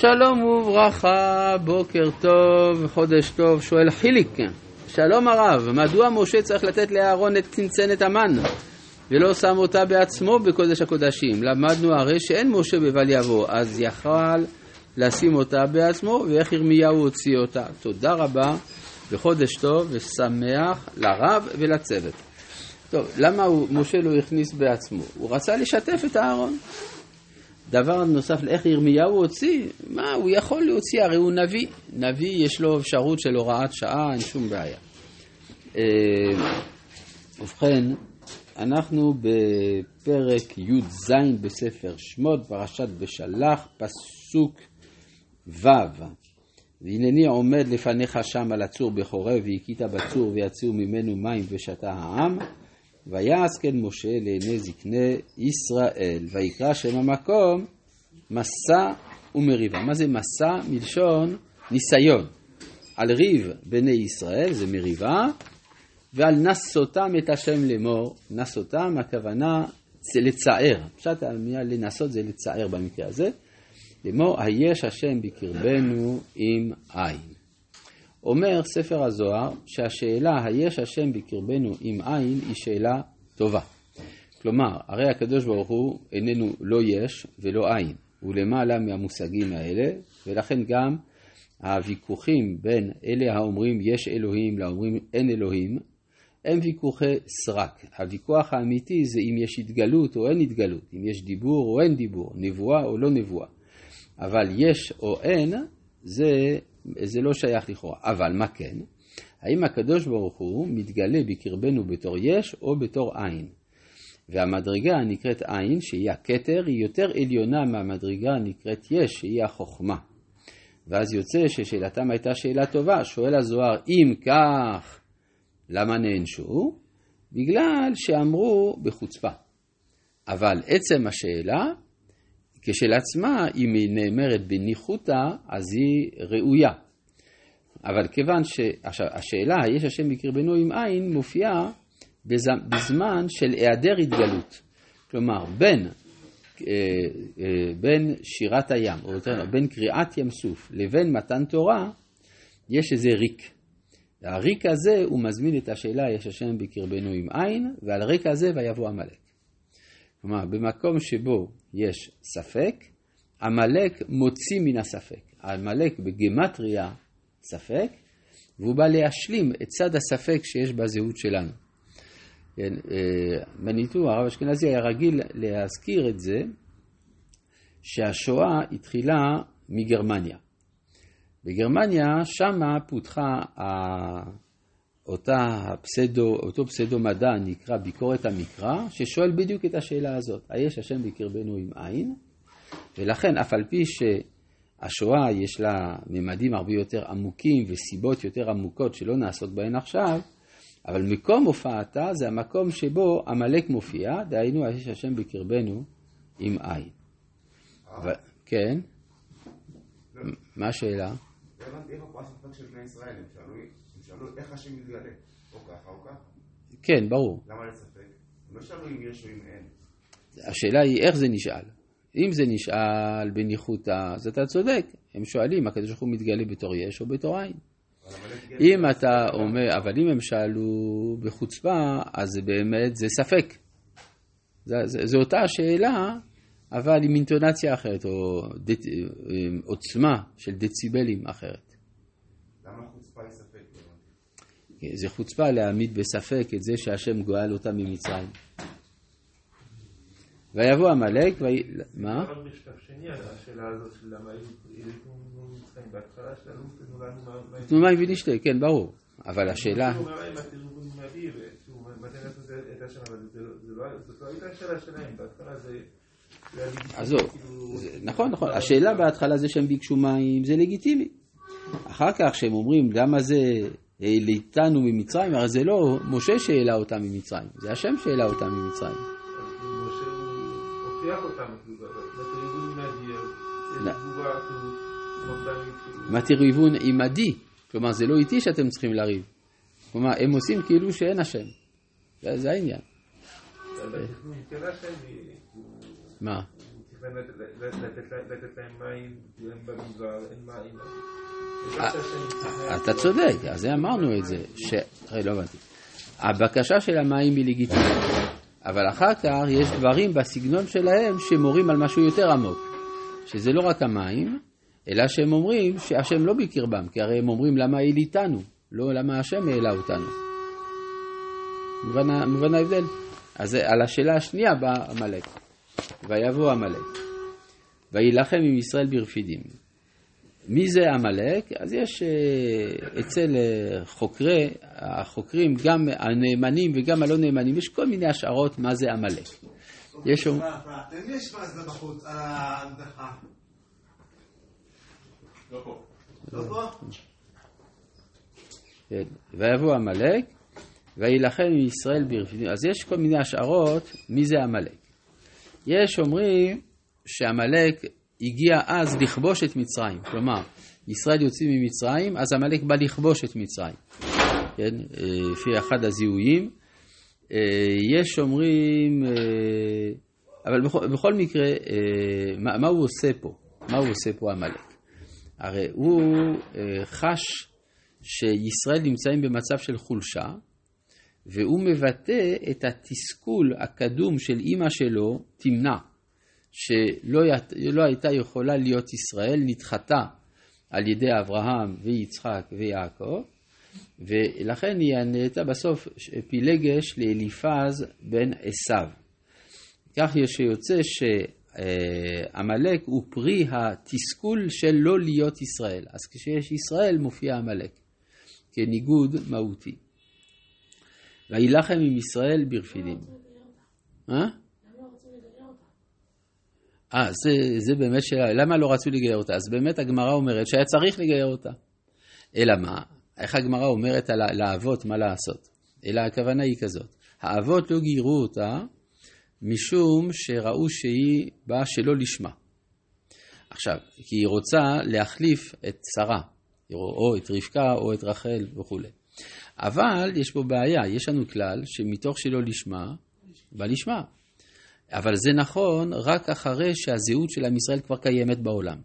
שלום וברכה, בוקר טוב, חודש טוב, שואל חיליק. שלום הרב, מדוע משה צריך לתת לאהרון את צנצנת המן ולא שם אותה בעצמו בקודש הקודשים? למדנו הרי שאין משה בבל יבוא, אז יכל לשים אותה בעצמו, ואיך ירמיהו הוציא אותה. תודה רבה, וחודש טוב ושמח לרב ולצוות. טוב, למה הוא, משה לא הכניס בעצמו? הוא רצה לשתף את אהרון. דבר נוסף, איך ירמיהו הוציא? מה, הוא יכול להוציא, הרי הוא נביא. נביא יש לו אפשרות של הוראת שעה, אין שום בעיה. אה, ובכן, אנחנו בפרק י"ז בספר שמות, פרשת בשלח, פסוק ו' והנני עומד לפניך שם על הצור בחורב, והכית בצור ויצאו ממנו מים ושתה העם, ויעש כן משה לעיני זקני ישראל, ויקרא שם המקום מסע ומריבה. מה זה מסע? מלשון ניסיון. על ריב בני ישראל זה מריבה, ועל נסותם את השם לאמור. נסותם הכוונה לצער. פשט המילה לנסות זה לצער במקרה הזה. לאמור, היש השם בקרבנו עם עין. אומר ספר הזוהר שהשאלה היש השם בקרבנו עם עין היא שאלה טובה. כלומר, הרי הקדוש ברוך הוא איננו לא יש ולא עין, הוא למעלה מהמושגים האלה, ולכן גם הוויכוחים בין אלה האומרים יש אלוהים לאומרים אין אלוהים, הם ויכוחי סרק. הוויכוח האמיתי זה אם יש התגלות או אין התגלות, אם יש דיבור או אין דיבור, נבואה או לא נבואה. אבל יש או אין, זה, זה לא שייך לכאורה. אבל מה כן? האם הקדוש ברוך הוא מתגלה בקרבנו בתור יש או בתור עין? והמדרגה הנקראת עין, שהיא הכתר, היא יותר עליונה מהמדרגה הנקראת יש, שהיא החוכמה. ואז יוצא ששאלתם הייתה שאלה טובה. שואל הזוהר, אם כך, למה נענשו? בגלל שאמרו בחוצפה. אבל עצם השאלה כשלעצמה, אם היא נאמרת בניחותא, אז היא ראויה. אבל כיוון שהשאלה, יש השם בקרבנו עם עין, מופיעה בזמן של היעדר התגלות. כלומר, בין, אה, אה, בין שירת הים, או יותר בין קריאת ים סוף לבין מתן תורה, יש איזה ריק. הריק הזה, הוא מזמין את השאלה, יש השם בקרבנו עם עין, ועל רקע הזה ויבוא עמלק. כלומר, במקום שבו יש ספק, עמלק מוציא מן הספק. עמלק בגמטריה ספק, והוא בא להשלים את צד הספק שיש בזהות שלנו. כן, מניטו, הרב אשכנזי היה רגיל להזכיר את זה, שהשואה התחילה מגרמניה. בגרמניה, שמה פותחה אותה הפסדו, אותו פסדו מדע נקרא ביקורת המקרא, ששואל בדיוק את השאלה הזאת, היש השם בקרבנו עם עין? ולכן אף על פי שהשואה יש לה ממדים הרבה יותר עמוקים וסיבות יותר עמוקות שלא נעסוק בהן עכשיו, אבל מקום הופעתה זה המקום שבו עמלק מופיע, דהיינו היש השם בקרבנו עם עין. ו... כן? מה השאלה? איפה פה הספק של בני ישראל? הם שאלו שאלו איך השם מתגלה, או ככה או ככה. כן, ברור. למה לספק? לא שאלו אם יש או אם אין. השאלה היא איך זה נשאל. אם זה נשאל בניחותא, אז אתה צודק. הם שואלים, הקדוש ברוך הוא מתגלה בתור יש או בתור עין. אם אתה אומר, אבל אם הם שאלו בחוצפה, אז באמת, זה ספק. זו אותה השאלה, אבל עם אינטונציה אחרת, או דצ... עוצמה של דציבלים אחרת. למה חוצפה היא ספק? זה חוצפה להעמיד בספק את זה שהשם גואל אותם ממצרים. ויבוא עמלק, ו... מה? תנו מים ונשתה, כן, ברור. אבל השאלה... לא. עזוב, נכון, נכון, השאלה בהתחלה זה שהם ביקשו מים, זה לגיטימי. אחר כך שהם אומרים למה זה העליתנו ממצרים, הרי זה לא משה שהעלה אותם ממצרים, זה השם שהעלה אותם ממצרים. משה הוכיח אותם, מה תריבון עמדי? כלומר, זה לא איתי שאתם צריכים לריב. כלומר, הם עושים כאילו שאין השם. זה העניין. מה? לתת להם מים, הם במדבר, אין מים. אתה צודק, אז אמרנו את זה. ש... לא הבנתי. הבקשה של המים היא לגיטימית, אבל אחר כך יש דברים בסגנון שלהם שמורים על משהו יותר עמוק, שזה לא רק המים, אלא שהם אומרים שהשם לא בקרבם, כי הרי הם אומרים למה העיל איתנו, לא למה השם העלה אותנו. מובן, ההבדל? אז על השאלה השנייה בא עמלק. ויבוא עמלק. ויילחם עם ישראל ברפידים. מי זה עמלק? אז יש אה, אצל אה, חוקרי, החוקרים, גם הנאמנים וגם הלא נאמנים, יש כל מיני השערות מה זה עמלק. יש פרט, פרט. למי יש מאזדה בחוץ על ההדחה? לא פה. לא פה? כן. ויבוא עמלק, ויילחם עם ישראל ברפידים. אז יש כל מיני השערות מי זה עמלק. יש אומרים שעמלק הגיע אז לכבוש את מצרים. כלומר, ישראל יוצאים ממצרים, אז עמלק בא לכבוש את מצרים. כן, אה, לפי אחד הזיהויים. אה, יש אומרים, אה, אבל בכל, בכל מקרה, מה, מה הוא עושה פה? מה הוא עושה פה עמלק? הרי הוא חש שישראל נמצאים במצב של חולשה, והוא מבטא את התסכול הקדום של אימא שלו, תמנע, שלא לא הייתה יכולה להיות ישראל, נדחתה על ידי אברהם ויצחק ויעקב, ולכן היא נהייתה בסוף פילגש לאליפז בן עשיו. כך שיוצא שעמלק הוא פרי התסכול של לא להיות ישראל. אז כשיש ישראל מופיע עמלק כניגוד מהותי. ויילחם עם ישראל ברפידים. אה? אה, זה, זה באמת שאלה, למה לא רצו לגייר אותה? אז באמת הגמרא אומרת שהיה צריך לגייר אותה. אלא מה? איך הגמרא אומרת על ה- לאבות מה לעשות? אלא הכוונה היא כזאת, האבות לא גיירו אותה משום שראו שהיא באה שלא לשמה. עכשיו, כי היא רוצה להחליף את שרה, או את רבקה או את רחל וכולי. אבל יש פה בעיה, יש לנו כלל שמתוך שלא לשמה, בא לשמה. אבל זה נכון רק אחרי שהזהות של עם ישראל כבר קיימת בעולם.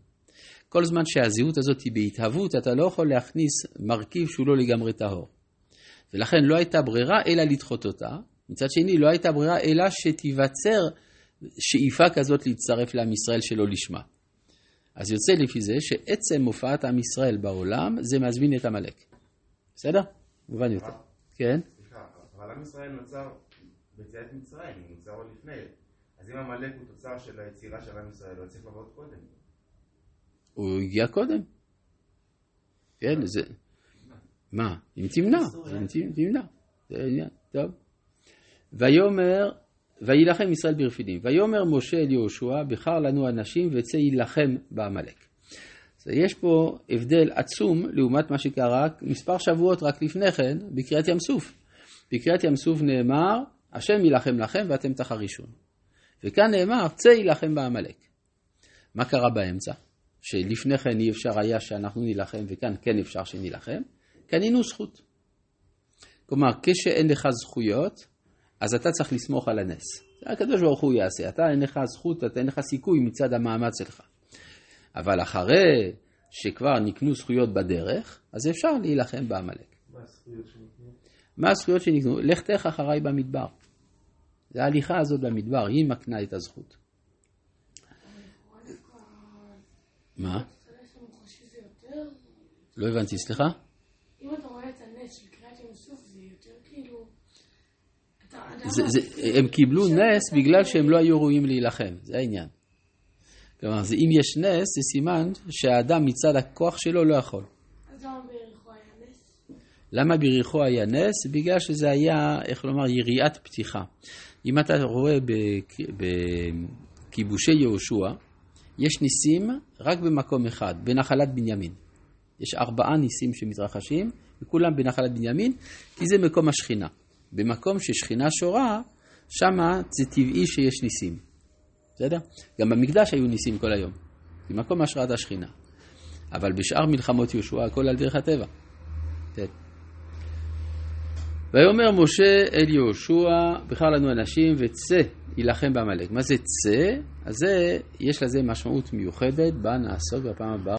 כל זמן שהזהות הזאת היא בהתהוות, אתה לא יכול להכניס מרכיב שהוא לא לגמרי טהור. ולכן לא הייתה ברירה אלא לדחות אותה. מצד שני, לא הייתה ברירה אלא שתיווצר שאיפה כזאת להצטרף לעם ישראל שלא לשמה. אז יוצא לפי זה שעצם הופעת עם ישראל בעולם זה מזמין את עמלק. בסדר? מובן יותר. כן? סליחה, אבל עם ישראל נוצר ביציאת מצרים, הוא נוצר עוד לפני. אז אם עמלק הוא תוצר של היצירה של עם ישראל, הוא צריך לבוא קודם. הוא הגיע קודם. כן, זה... מה? אם תמנע, אם ת- תמנע. זה העניין, טוב. ויאמר, ויילחם ישראל ברפידים. ויאמר משה אל יהושע, בחר לנו אנשים וצא יילחם בעמלק. אז יש פה הבדל עצום לעומת מה שקרה מספר שבועות רק לפני כן בקריאת ים סוף. בקריאת ים סוף נאמר, השם יילחם לכם ואתם תחרישון. וכאן נאמר, צא יילחם בעמלק. מה קרה באמצע? שלפני כן אי אפשר היה שאנחנו נילחם וכאן כן אפשר שנילחם, קנינו זכות. כלומר, כשאין לך זכויות, אז אתה צריך לסמוך על הנס. הקדוש ברוך הוא יעשה. אתה אין לך זכות, אתה אין לך סיכוי מצד המאמץ שלך. אבל אחרי שכבר נקנו זכויות בדרך, אז אפשר להילחם בעמלק. מה הזכויות שניתנו? מה הזכויות שנקנו? לכתך אחריי במדבר. זה ההליכה הזאת במדבר, היא מקנה את הזכות. מה? לא הבנתי, סליחה? אם אתה רואה את הנס של קריאת ים סוף, זה יותר כאילו... זה, הם קיבלו נס בגלל שהם לא היו ראויים להילחם, זה העניין. כלומר, זה, אם יש נס, זה סימן שהאדם מצד הכוח שלו לא יכול. אז למה ביריחו היה נס? למה ביריחו היה נס? בגלל שזה היה, איך לומר, יריית פתיחה. אם אתה רואה בכ- בכיבושי יהושע, יש ניסים רק במקום אחד, בנחלת בנימין. יש ארבעה ניסים שמתרחשים, וכולם בנחלת בנימין, כי זה מקום השכינה. במקום ששכינה שורה, שמה זה טבעי שיש ניסים. בסדר? גם במקדש היו ניסים כל היום. זה מקום השראת השכינה. אבל בשאר מלחמות יהושע הכל על דרך הטבע. כן. ויאמר משה אל יהושע, בחר לנו אנשים וצא יילחם בעמלק. מה זה צא? אז זה, יש לזה משמעות מיוחדת, בה נעסוק בפעם הבאה.